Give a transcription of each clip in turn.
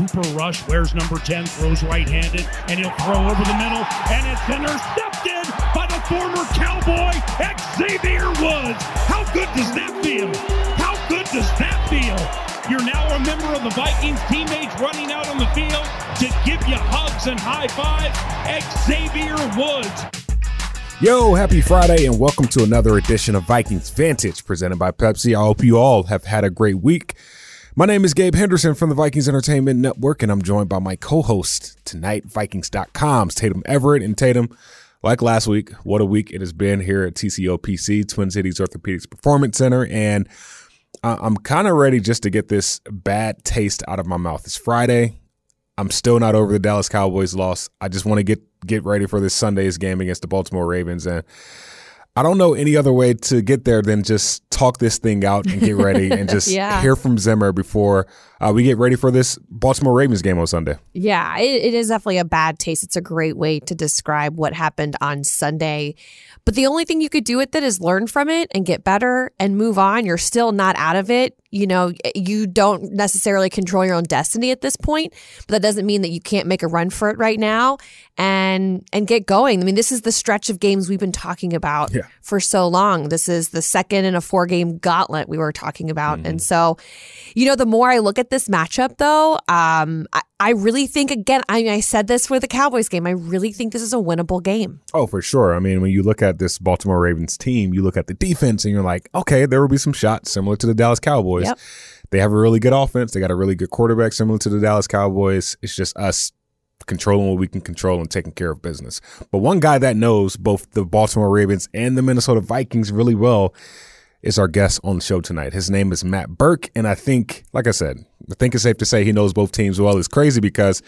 Cooper Rush wears number 10, throws right handed, and he'll throw over the middle, and it's intercepted by the former Cowboy, Xavier Woods. How good does that feel? How good does that feel? You're now a member of the Vikings teammates running out on the field to give you hugs and high fives. Xavier Woods. Yo, happy Friday, and welcome to another edition of Vikings Vantage presented by Pepsi. I hope you all have had a great week. My name is Gabe Henderson from the Vikings Entertainment Network, and I'm joined by my co host tonight, Vikings.com's Tatum Everett. And Tatum, like last week, what a week it has been here at TCOPC, Twin Cities Orthopedics Performance Center. And I'm kind of ready just to get this bad taste out of my mouth. It's Friday. I'm still not over the Dallas Cowboys loss. I just want to get get ready for this Sunday's game against the Baltimore Ravens and I don't know any other way to get there than just talk this thing out and get ready and just yeah. hear from Zimmer before uh, we get ready for this Baltimore Ravens game on Sunday. Yeah, it, it is definitely a bad taste. It's a great way to describe what happened on Sunday. But the only thing you could do with it is learn from it and get better and move on. You're still not out of it. You know, you don't necessarily control your own destiny at this point, but that doesn't mean that you can't make a run for it right now and and get going. I mean, this is the stretch of games we've been talking about yeah. for so long. This is the second in a four game gauntlet we were talking about. Mm-hmm. And so, you know, the more I look at this matchup though, um, I, I really think again, I, mean, I said this for the Cowboys game. I really think this is a winnable game. Oh, for sure. I mean, when you look at this Baltimore Ravens team, you look at the defense and you're like, okay, there will be some shots similar to the Dallas Cowboys. Yep. They have a really good offense. They got a really good quarterback similar to the Dallas Cowboys. It's just us controlling what we can control and taking care of business. But one guy that knows both the Baltimore Ravens and the Minnesota Vikings really well is our guest on the show tonight. His name is Matt Birk. And I think, like I said, I think it's safe to say he knows both teams well. It's crazy because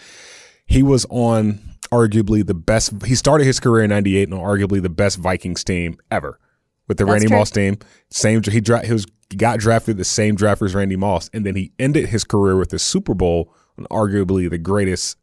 he was on arguably the best, he started his career in 98 on arguably the best Vikings team ever with the That's Randy true. Moss team. Same, he, dra- he was got drafted the same draft as Randy Moss. And then he ended his career with the Super Bowl on arguably the greatest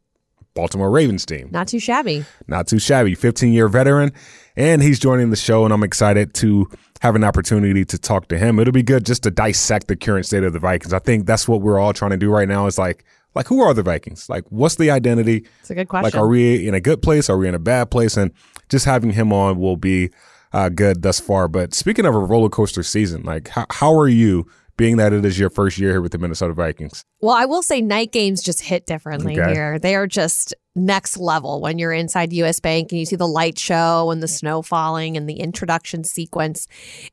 Baltimore Ravens team. Not too shabby. Not too shabby. 15 year veteran. And he's joining the show, and I'm excited to have an opportunity to talk to him. It'll be good just to dissect the current state of the Vikings. I think that's what we're all trying to do right now is like, like who are the Vikings? Like, what's the identity? It's a good question. Like, are we in a good place? Are we in a bad place? And just having him on will be uh, good thus far. But speaking of a roller coaster season, like, how, how are you being that it is your first year here with the Minnesota Vikings? Well, I will say night games just hit differently okay. here. They are just next level when you're inside US Bank and you see the light show and the snow falling and the introduction sequence.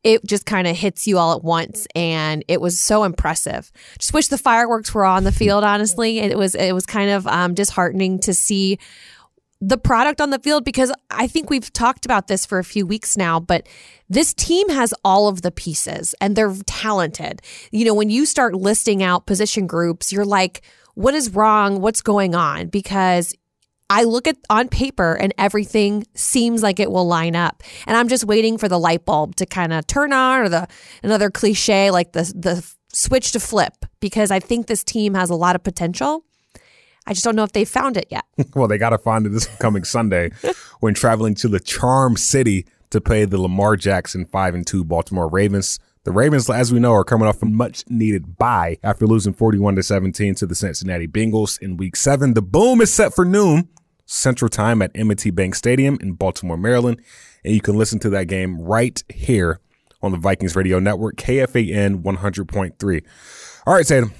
It just kind of hits you all at once and it was so impressive. Just wish the fireworks were on the field honestly. It was it was kind of um, disheartening to see the product on the field because I think we've talked about this for a few weeks now, but this team has all of the pieces and they're talented. You know, when you start listing out position groups, you're like, what is wrong? What's going on? Because I look at on paper and everything seems like it will line up. And I'm just waiting for the light bulb to kind of turn on or the another cliche like the the switch to flip because I think this team has a lot of potential. I just don't know if they found it yet. well, they got to find it this coming Sunday when traveling to the Charm City to play the Lamar Jackson 5 and 2 Baltimore Ravens. The Ravens, as we know, are coming off a much needed bye after losing 41 to 17 to the Cincinnati Bengals in week seven. The boom is set for noon Central Time at M&T Bank Stadium in Baltimore, Maryland. And you can listen to that game right here on the Vikings Radio Network, KFAN 100.3. All right, Tatum.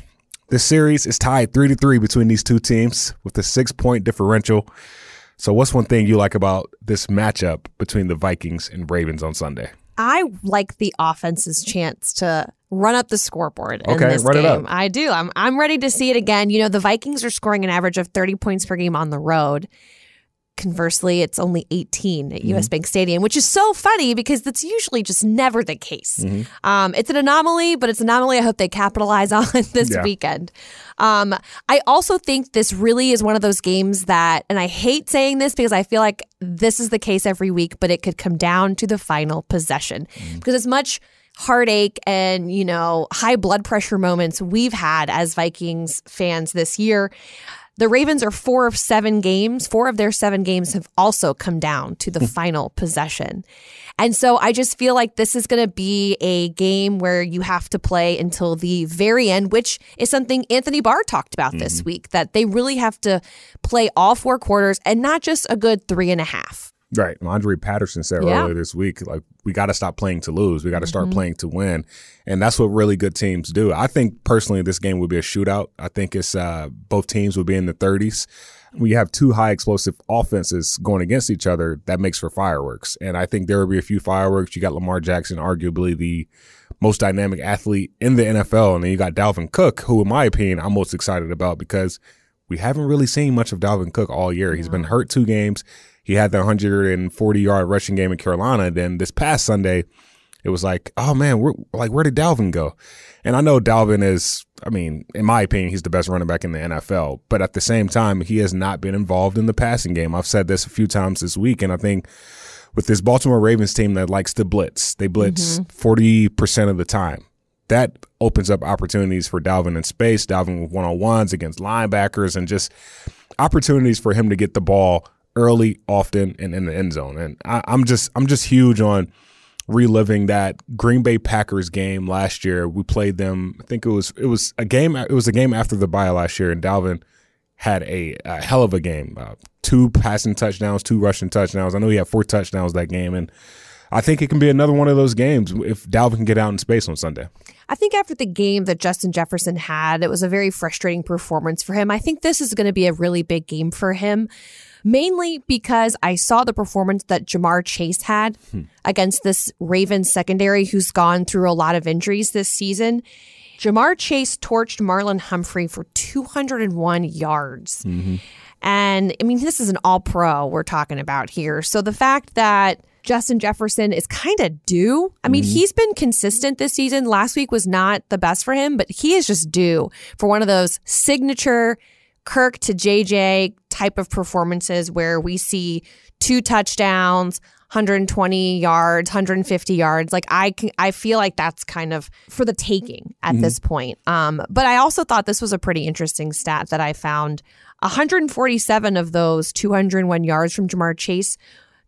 This series is tied three to three between these two teams with a six point differential. So, what's one thing you like about this matchup between the Vikings and Ravens on Sunday? I like the offense's chance to run up the scoreboard in okay, this game. I do. I'm I'm ready to see it again. You know, the Vikings are scoring an average of 30 points per game on the road. Conversely, it's only 18 at mm-hmm. US Bank Stadium, which is so funny because that's usually just never the case. Mm-hmm. Um, it's an anomaly, but it's an anomaly I hope they capitalize on this yeah. weekend. Um, I also think this really is one of those games that, and I hate saying this because I feel like this is the case every week, but it could come down to the final possession mm-hmm. because as much heartache and you know high blood pressure moments we've had as Vikings fans this year The Ravens are four of seven games. Four of their seven games have also come down to the hmm. final possession. And so I just feel like this is going to be a game where you have to play until the very end, which is something Anthony Barr talked about mm-hmm. this week, that they really have to play all four quarters and not just a good three and a half. Right. Andre Patterson said yeah. earlier this week, like, we got to stop playing to lose. We got to start mm-hmm. playing to win. And that's what really good teams do. I think personally, this game would be a shootout. I think it's uh, both teams would be in the 30s. When you have two high explosive offenses going against each other, that makes for fireworks. And I think there will be a few fireworks. You got Lamar Jackson, arguably the most dynamic athlete in the NFL. And then you got Dalvin Cook, who, in my opinion, I'm most excited about because we haven't really seen much of Dalvin Cook all year. He's been hurt two games. He had the 140 yard rushing game in Carolina. Then this past Sunday, it was like, oh man, we're like, where did Dalvin go? And I know Dalvin is, I mean, in my opinion, he's the best running back in the NFL. But at the same time, he has not been involved in the passing game. I've said this a few times this week, and I think with this Baltimore Ravens team that likes to blitz, they blitz mm-hmm. 40 percent of the time. That opens up opportunities for Dalvin in space, Dalvin with one on ones against linebackers, and just opportunities for him to get the ball early, often, and in the end zone. And I, I'm just I'm just huge on reliving that Green Bay Packers game last year. We played them. I think it was it was a game. It was a game after the bye last year, and Dalvin had a, a hell of a game. Uh, two passing touchdowns, two rushing touchdowns. I know he had four touchdowns that game, and I think it can be another one of those games if Dalvin can get out in space on Sunday. I think after the game that Justin Jefferson had, it was a very frustrating performance for him. I think this is going to be a really big game for him mainly because I saw the performance that Ja'Marr Chase had hmm. against this Ravens secondary who's gone through a lot of injuries this season. Ja'Marr Chase torched Marlon Humphrey for 201 yards. Mm-hmm. And I mean, this is an all pro we're talking about here. So the fact that Justin Jefferson is kind of due. I mean, mm-hmm. he's been consistent this season. Last week was not the best for him, but he is just due for one of those signature Kirk to JJ type of performances where we see two touchdowns, 120 yards, 150 yards. Like I can, I feel like that's kind of for the taking at mm-hmm. this point. Um, but I also thought this was a pretty interesting stat that I found. 147 of those 201 yards from Ja'Marr Chase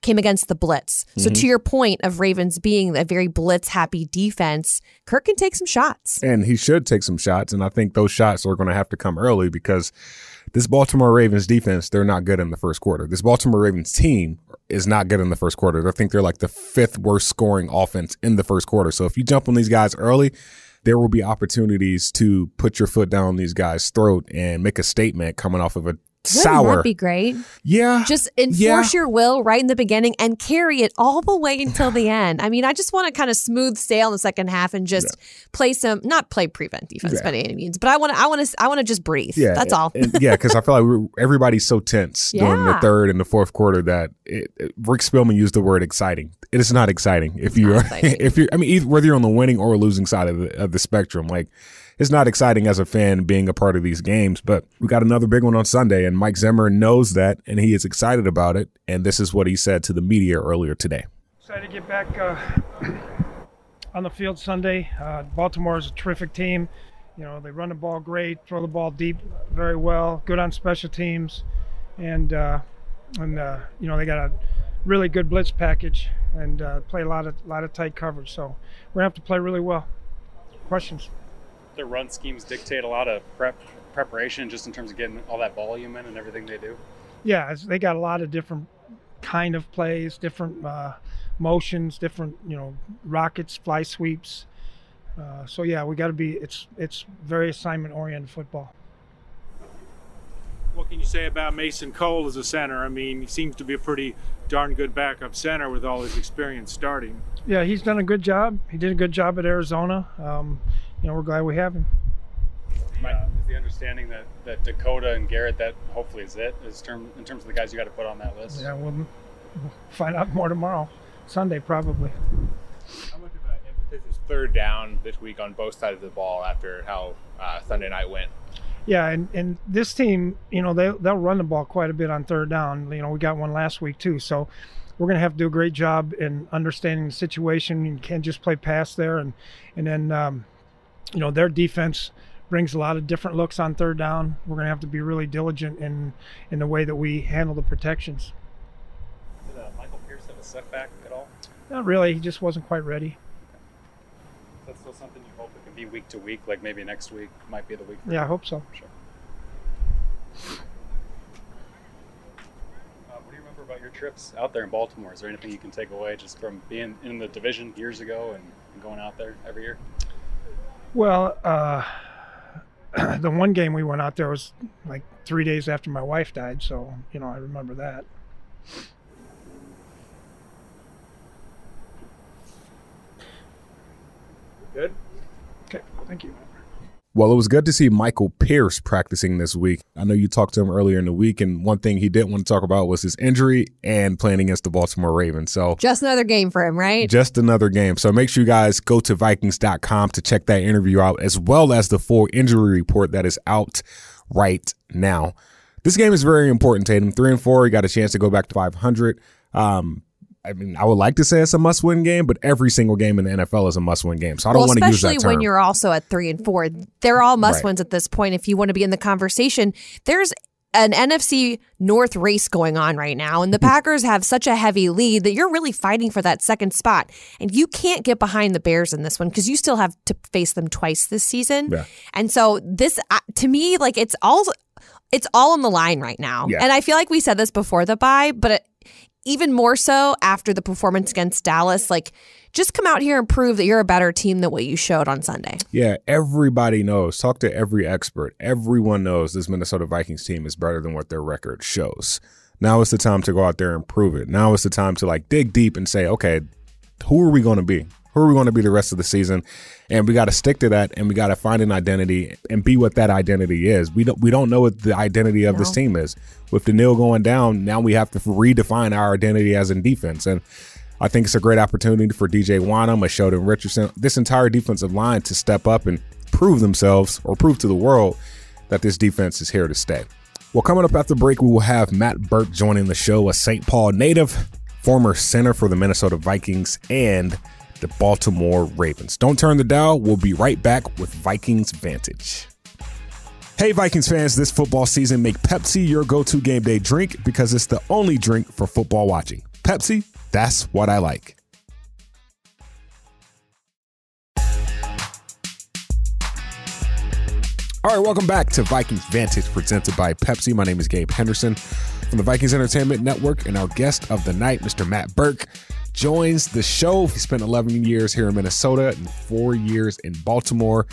came against the blitz. Mm-hmm. So to your point of Ravens being a very blitz happy defense, Kirk can take some shots. And he should take some shots. And I think those shots are going to have to come early because this Baltimore Ravens defense, they're not good in the first quarter. This Baltimore Ravens team is not good in the first quarter. I think they're like the fifth worst scoring offense in the first quarter. So if you jump on these guys early, there will be opportunities to put your foot down these guys' throat and make a statement coming off of a sour. Wouldn't that be great? Yeah. Just enforce yeah. your will right in the beginning and carry it all the way until the end. I mean, I just want to kind of smooth sail in the second half and just yeah. play some, not play prevent defense yeah. by any means, but I want to, I want to, I want to just breathe. Yeah, that's all. and, yeah, because I feel like everybody's so tense during the third and the fourth quarter that it, it, Rick Spielman used the word exciting. It is not exciting if you are, if you're, I mean, either, whether you're on the winning or losing side of the, of the spectrum, like it's not exciting as a fan being a part of these games, but we got another big one on Sunday, and Mike Zimmer knows that, and he is excited about it. And this is what he said to the media earlier today. Excited to get back uh, on the field Sunday. Uh, Baltimore is a terrific team. You know, they run the ball great, throw the ball deep very well, good on special teams, and uh, and uh, you know they got a really good blitz package and uh, play a lot of lot of tight coverage. So we're gonna have to play really well. Questions? Their run schemes dictate a lot of prep preparation just in terms of getting all that volume in and everything they do? Yeah, they got a lot of different kind of plays, different uh, motions, different you know rockets, fly sweeps. Uh, so yeah, we got to be. It's it's very assignment oriented football. What can you say about Mason Cole as a center? I mean, he seems to be a pretty darn good backup center with all his experience starting. Yeah, he's done a good job. He did a good job at Arizona. Um, you know, we're glad we have him. Uh, is the understanding that, that Dakota and Garrett, that hopefully is it, is term, in terms of the guys you got to put on that list? Yeah, we'll find out more tomorrow, Sunday probably. How much of an emphasis is third down this week on both sides of the ball after how uh, Sunday night went? Yeah, and, and this team, you know, they they'll run the ball quite a bit on third down. You know, we got one last week too, so we're going to have to do a great job in understanding the situation. You can't just play pass there, and and then um, you know, their defense brings a lot of different looks on third down. We're going to have to be really diligent in in the way that we handle the protections. Did uh, Michael Pierce have a setback at all? Not really. He just wasn't quite ready. Is that still something you hope it can be week to week? Like maybe next week might be the week. Yeah, I hope so. Sure. Uh, what do you remember about your trips out there in Baltimore? Is there anything you can take away just from being in the division years ago and, and going out there every year? Well, uh, the one game we went out there was like three days after my wife died, so you know I remember that. Good. Okay, thank you. Well, it was good to see Michael Pierce practicing this week. I know you talked to him earlier in the week, and one thing he didn't want to talk about was his injury and playing against the Baltimore Ravens. So just another game for him, right? Just another game. So make sure you guys go to Vikings.com to check that interview out, as well as the full injury report that is out right now. This game is very important, Tatum. Three and four, you got a chance to go back to 500. Um, I mean, I would like to say it's a must-win game, but every single game in the NFL is a must-win game. So I don't well, want to use that term. Especially when you're also at three and four, they're all must-wins right. at this point. If you want to be in the conversation, there's an NFC North race going on right now, and the mm-hmm. Packers have such a heavy lead that you're really fighting for that second spot, and you can't get behind the Bears in this one because you still have to face them twice this season. Yeah. And so this, to me, like it's all. It's all on the line right now. Yeah. And I feel like we said this before the bye, but even more so after the performance against Dallas, like just come out here and prove that you're a better team than what you showed on Sunday. Yeah, everybody knows. Talk to every expert. Everyone knows this Minnesota Vikings team is better than what their record shows. Now is the time to go out there and prove it. Now is the time to like dig deep and say, okay, who are we going to be? Who are we going to be the rest of the season? And we got to stick to that, and we got to find an identity and be what that identity is. We don't we don't know what the identity of no. this team is. With Danielle going down, now we have to redefine our identity as in defense. And I think it's a great opportunity for DJ a Sheldon Richardson, this entire defensive line to step up and prove themselves or prove to the world that this defense is here to stay. Well, coming up after break, we will have Matt Birk joining the show, a St. Paul native, former center for the Minnesota Vikings, and the Baltimore Ravens. Don't turn the dial. We'll be right back with Vikings Vantage. Hey, Vikings fans, this football season, make Pepsi your go to game day drink because it's the only drink for football watching. Pepsi, that's what I like. All right, welcome back to Vikings Vantage presented by Pepsi. My name is Gabe Henderson from the Vikings Entertainment Network, and our guest of the night, Mr. Matt Birk, joins the show. He spent 11 years here in Minnesota and four years in Baltimore.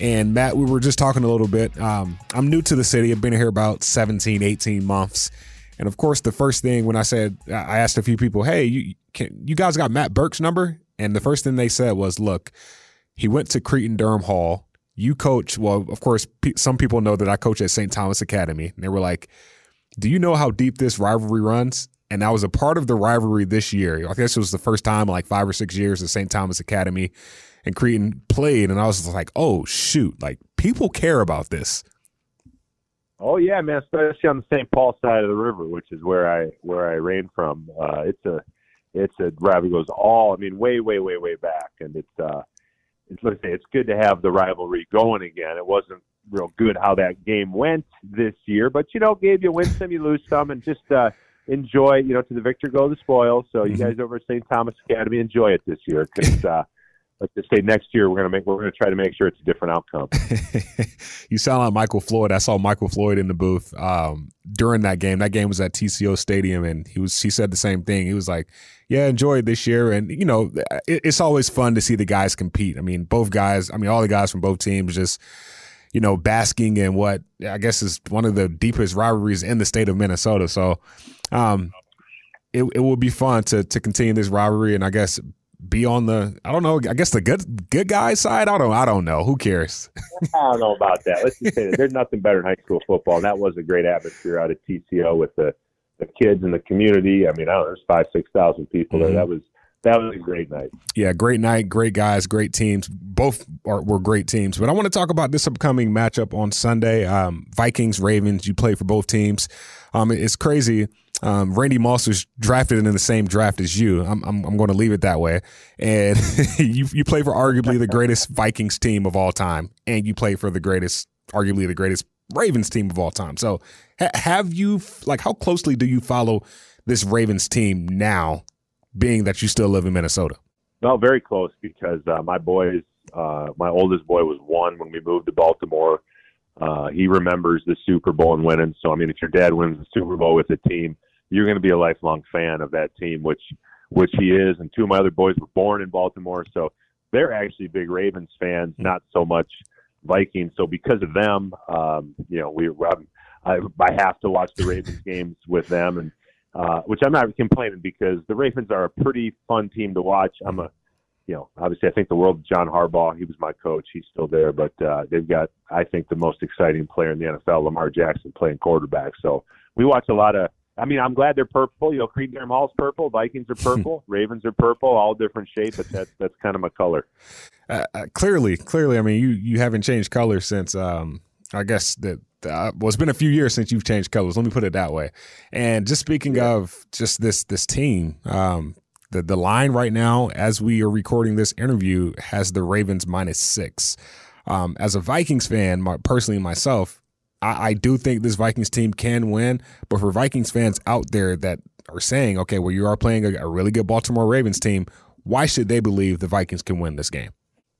And Matt, we were just talking a little bit. Um, I'm new to the city. I've been here about 17, 18 months. And of course, the first thing when I said, I asked a few people, hey, you, can, you guys got Matt Birk's number? And the first thing they said was, look, he went to Cretin Derham Hall. You coach, well, of course, some people know that I coach at St. Thomas Academy. And they were like, do you know how deep this rivalry runs? And I was a part of the rivalry this year. I guess it was the first time in like five or six years at St. Thomas Academy and Cretin played. And I was like, oh, shoot, like people care about this. Oh yeah, man, especially on the St. Paul side of the river, which is where I where I ran from. Uh, it's a it's a rivalry goes all I mean way way way way back, and it's uh it's let's say it's good to have the rivalry going again. It wasn't real good how that game went this year, but you know, Gabe, you win some, you lose some, and just uh, enjoy. You know, to the victor go the spoils. So you mm-hmm. guys over at St. Thomas Academy, enjoy it this year because. Uh, let's just say next year we're gonna make we're gonna try to make sure it's a different outcome. you sound like Michael Floyd. I saw Michael Floyd in the booth um, during that game. That game was at TCO Stadium, and he was he said the same thing. He was like, "Yeah, enjoy it this year." And you know, it, it's always fun to see the guys compete. I mean, both guys. I mean, all the guys from both teams just you know, basking in what I guess is one of the deepest rivalries in the state of Minnesota. So, um, it it will be fun to to continue this rivalry, and I guess be on the I don't know I guess the good good guy side? I don't I don't know. Who cares? I don't know about that. Let's just say that there's nothing better than high school football. And that was a great atmosphere out at TCO with the the kids and the community. I mean I don't know there's five six thousand people mm-hmm. there that was that was a great night. Yeah, great night, great guys, great teams. Both are, were great teams. But I want to talk about this upcoming matchup on Sunday. Um, Vikings, Ravens. You play for both teams. Um, it's crazy. Um, Randy Moss was drafted in the same draft as you. I'm, I'm, I'm going to leave it that way. And you, you play for arguably the greatest Vikings team of all time, and you play for the greatest, arguably the greatest Ravens team of all time. So, ha- have you, like, how closely do you follow this Ravens team now, being that you still live in Minnesota? Well, very close because uh, my boys, uh, my oldest boy was one when we moved to Baltimore. Uh, he remembers the Super Bowl and winning. So, I mean, if your dad wins the Super Bowl with a team, you're going to be a lifelong fan of that team, which which he is. And two of my other boys were born in Baltimore, so they're actually big Ravens fans, not so much Vikings. So because of them, um, you know, we I, I have to watch the Ravens games with them, and uh, which I'm not complaining because the Ravens are a pretty fun team to watch. I'm a you know, obviously, I think the world of John Harbaugh. He was my coach. He's still there, but uh, they've got, I think, the most exciting player in the NFL, Lamar Jackson, playing quarterback. So we watch a lot of. I mean, I'm glad they're purple. You know, Cretin Derham Hall's purple. Vikings are purple. Ravens are purple. All different shapes, but that's that's kind of my color. Uh, uh, clearly, clearly, I mean, you you haven't changed color since. Um, I guess that uh, well, it's been a few years since you've changed colors. Let me put it that way. And just speaking yeah. of just this this team, um, the the line right now, as we are recording this interview, has the Ravens minus six. Um, as a Vikings fan, my, personally myself, I, I do think this Vikings team can win. But for Vikings fans out there that are saying, okay, well, you are playing a, a really good Baltimore Ravens team, why should they believe the Vikings can win this game?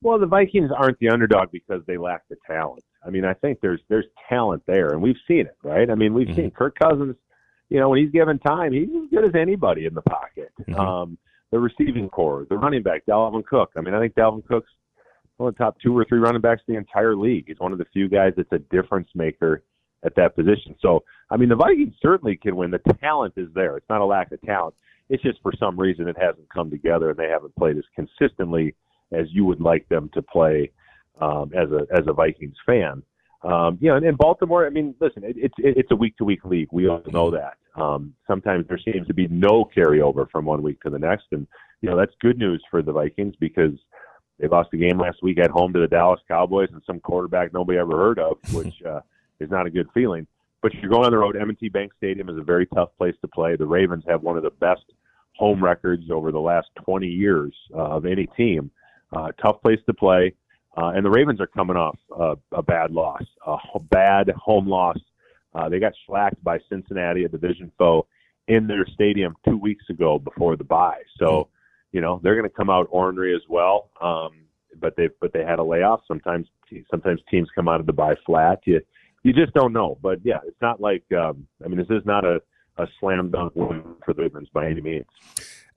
Well, the Vikings aren't the underdog because they lack the talent. I mean, I think there's there's talent there, and we've seen it, right? I mean, we've mm-hmm. seen Kirk Cousins. You know, when he's given time, he's as good as anybody in the pocket. Mm-hmm. Um, the receiving corps, the running back, Dalvin Cook. I mean, I think Dalvin Cook's one of the top two or three running backs in the entire league. He's one of the few guys that's a difference maker at that position. So, I mean, the Vikings certainly can win. The talent is there. It's not a lack of talent. It's just for some reason it hasn't come together and they haven't played as consistently as you would like them to play um, as a as a Vikings fan. Um, you know, and in Baltimore, I mean, listen, it, it's it, it's a week to week league. We all know that. Um, sometimes there seems to be no carryover from one week to the next, and you know that's good news for the Vikings because they lost the game last week at home to the Dallas Cowboys and some quarterback nobody ever heard of, which uh, is not a good feeling. But you're going on the road. M&T Bank Stadium is a very tough place to play. The Ravens have one of the best home records over the last 20 years uh, of any team. Uh, tough place to play. Uh, and the Ravens are coming off uh, a bad loss, a bad home loss. Uh, they got slacked by Cincinnati, a division foe, in their stadium two weeks ago before the bye. So, you know, they're going to come out ornery as well. Um, but they but they had a layoff. Sometimes sometimes teams come out of the bye flat. You you just don't know. But yeah, it's not like um, I mean, this is not a a slam dunk win for the Ravens by any means.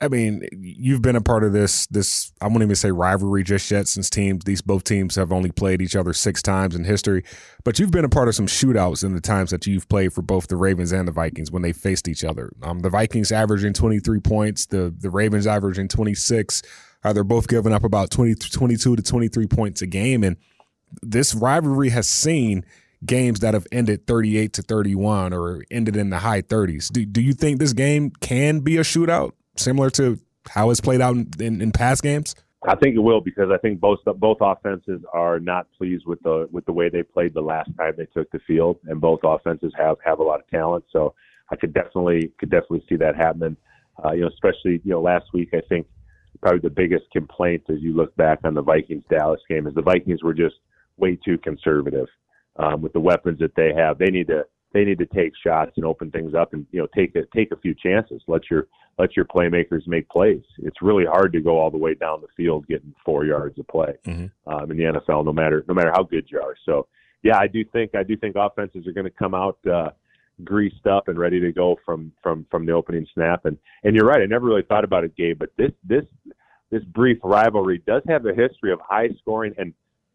I mean, you've been a part of this. This I won't even say rivalry just yet, since teams these both teams have only played each other six times in history. But you've been a part of some shootouts in the times that you've played for both the Ravens and the Vikings when they faced each other. Um, the Vikings averaging twenty three points, the the Ravens averaging twenty six. Uh, they're both giving up about 20, 22 to twenty three points a game, and this rivalry has seen games that have ended 38 to 31 or ended in the high 30s. Do, do you think this game can be a shootout? Similar to how it's played out in, in, in past games? I think it will because I think both both offenses are not pleased with the with the way they played the last time they took the field, and both offenses have have a lot of talent. So I could definitely could definitely see that happening. Uh, you know, especially you know last week. I think probably the biggest complaint as you look back on the Vikings Dallas game is the Vikings were just way too conservative um, with the weapons that they have. They need to they need to take shots and open things up and you know take a take a few chances. Let your let your playmakers make plays. It's really hard to go all the way down the field getting four yards of play mm-hmm. um, in the NFL, no matter no matter how good you are. So yeah, I do think I do think offenses are going to come out uh, greased up and ready to go from from from the opening snap. And and you're right, I never really thought about it, Gabe, but this this this brief rivalry does have a history of high scoring and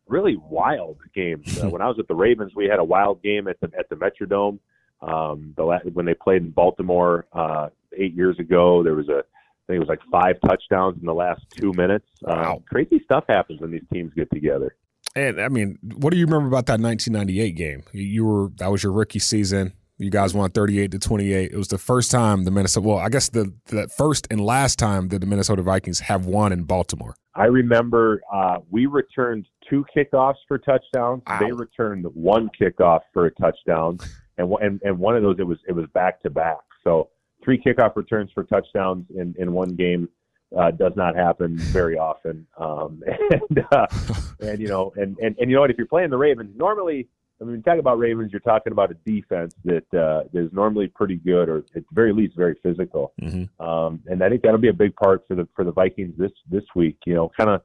really wild games. Uh, when I was at the Ravens, we had a wild game at the at the Metrodome. Um, the when they played in Baltimore uh, eight years ago, there was a I think it was like five touchdowns in the last two minutes. Um, wow. crazy stuff happens when these teams get together. And I mean, what do you remember about that 1998 game? You were that was your rookie season. You guys won 38 to 28. It was the first time the Minnesota, well, I guess the, the first and last time that the Minnesota Vikings have won in Baltimore. I remember uh, we returned two kickoffs for touchdowns. Wow. They returned one kickoff for a touchdown, and, and and one of those it was it was back to back. So three kickoff returns for touchdowns in in one game uh, does not happen very often. Um, and uh, and you know, and, and and you know what? If you're playing the Ravens, normally, I mean, talk about Ravens, you're talking about a defense that uh, is normally pretty good, or at the very least, very physical. Mm-hmm. Um, and I think that'll be a big part for the for the Vikings this this week. You know, kind of.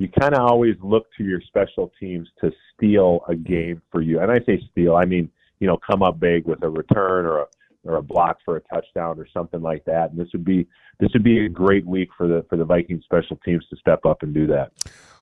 You kind of always look to your special teams to steal a game for you, and I say steal, I mean you know come up big with a return or a or a block for a touchdown or something like that. And this would be this would be a great week for the for the Vikings special teams to step up and do that.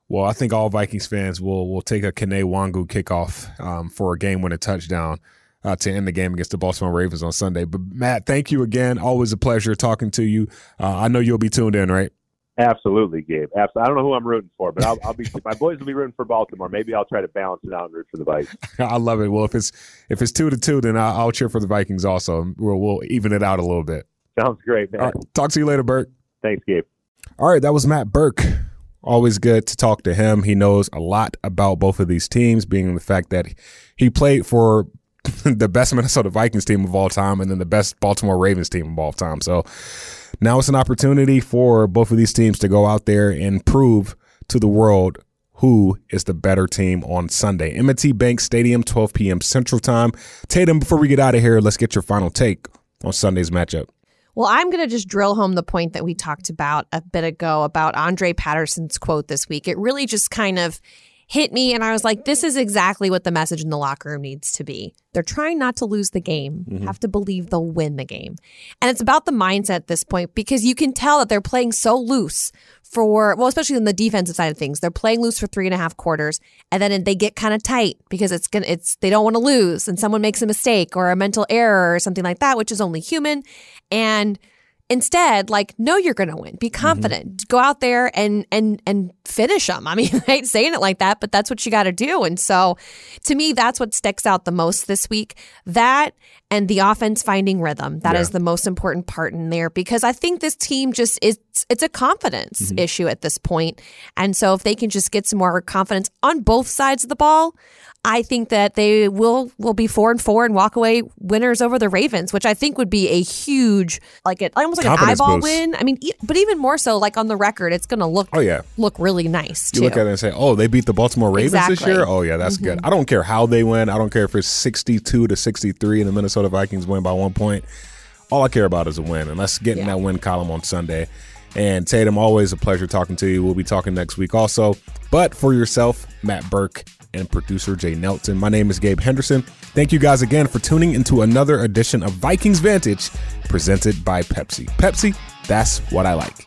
Well, I think all Vikings fans will will take a Kene Nwangwu kickoff um, for a game winning touchdown. Uh, to end the game against the Baltimore Ravens on Sunday. But Matt, thank you again. Always a pleasure talking to you. Uh, I know you'll be tuned in, right? Absolutely, Gabe. Absolutely. I don't know who I'm rooting for, but I'll, I'll, be. My boys will be rooting for Baltimore. Maybe I'll try to balance it out and root for the Vikings. I love it. Well, if it's if it's two to two, then I'll, I'll cheer for the Vikings. Also, we'll, we'll even it out a little bit. Sounds great, man. talk to you later, Birk. Thanks, Gabe. All right, that was Matt Birk. Always good to talk to him. He knows a lot about both of these teams, being the fact that he played for the best Minnesota Vikings team of all time and then the best Baltimore Ravens team of all time. So now it's an opportunity for both of these teams to go out there and prove to the world who is the better team on Sunday. M&T Bank Stadium, 12 p.m. Central Time. Tatum, before we get out of here, let's get your final take on Sunday's matchup. Well, I'm going to just drill home the point that we talked about a bit ago about Andre Patterson's quote this week. It really just kind of hit me and I was like, this is exactly what the message in the locker room needs to be. They're trying not to lose the game. Mm-hmm. Have to believe they'll win the game. And it's about the mindset at this point because you can tell that they're playing so loose for well, especially on the defensive side of things. They're playing loose for three and a half quarters and then they get kind of tight because it's gonna it's they don't want to lose and someone makes a mistake or a mental error or something like that, which is only human. And Instead, like, know you're going to win. Be mm-hmm. confident. Mm-hmm. Go out there and and and finish them. I mean, I hate saying it like that, but that's what you got to do. And so, to me, that's what sticks out the most this week. That and the offense finding rhythm. That yeah. is the most important part in there because I think this team just is it's a confidence mm-hmm. issue at this point. And so, if they can just get some more confidence on both sides of the ball, I think that they will will be four and four and walk away winners over the Ravens, which I think would be a huge like it almost like Confidence an eyeball boost. win. I mean, but even more so, like on the record, it's going to look oh yeah look really nice. You too. look at it and say, oh, they beat the Baltimore Ravens exactly. this year. Oh yeah, that's mm-hmm. good. I don't care how they win. I don't care if it's sixty two to sixty three in the Minnesota Vikings win by one point. All I care about is a win, and let's get in that win column on Sunday. And Tatum, always a pleasure talking to you. We'll be talking next week also. But for yourself, Matt Birk and producer Jay Nelson. My name is Gabe Henderson. Thank you guys again for tuning into another edition of Vikings Vantage presented by Pepsi. Pepsi, that's what I like.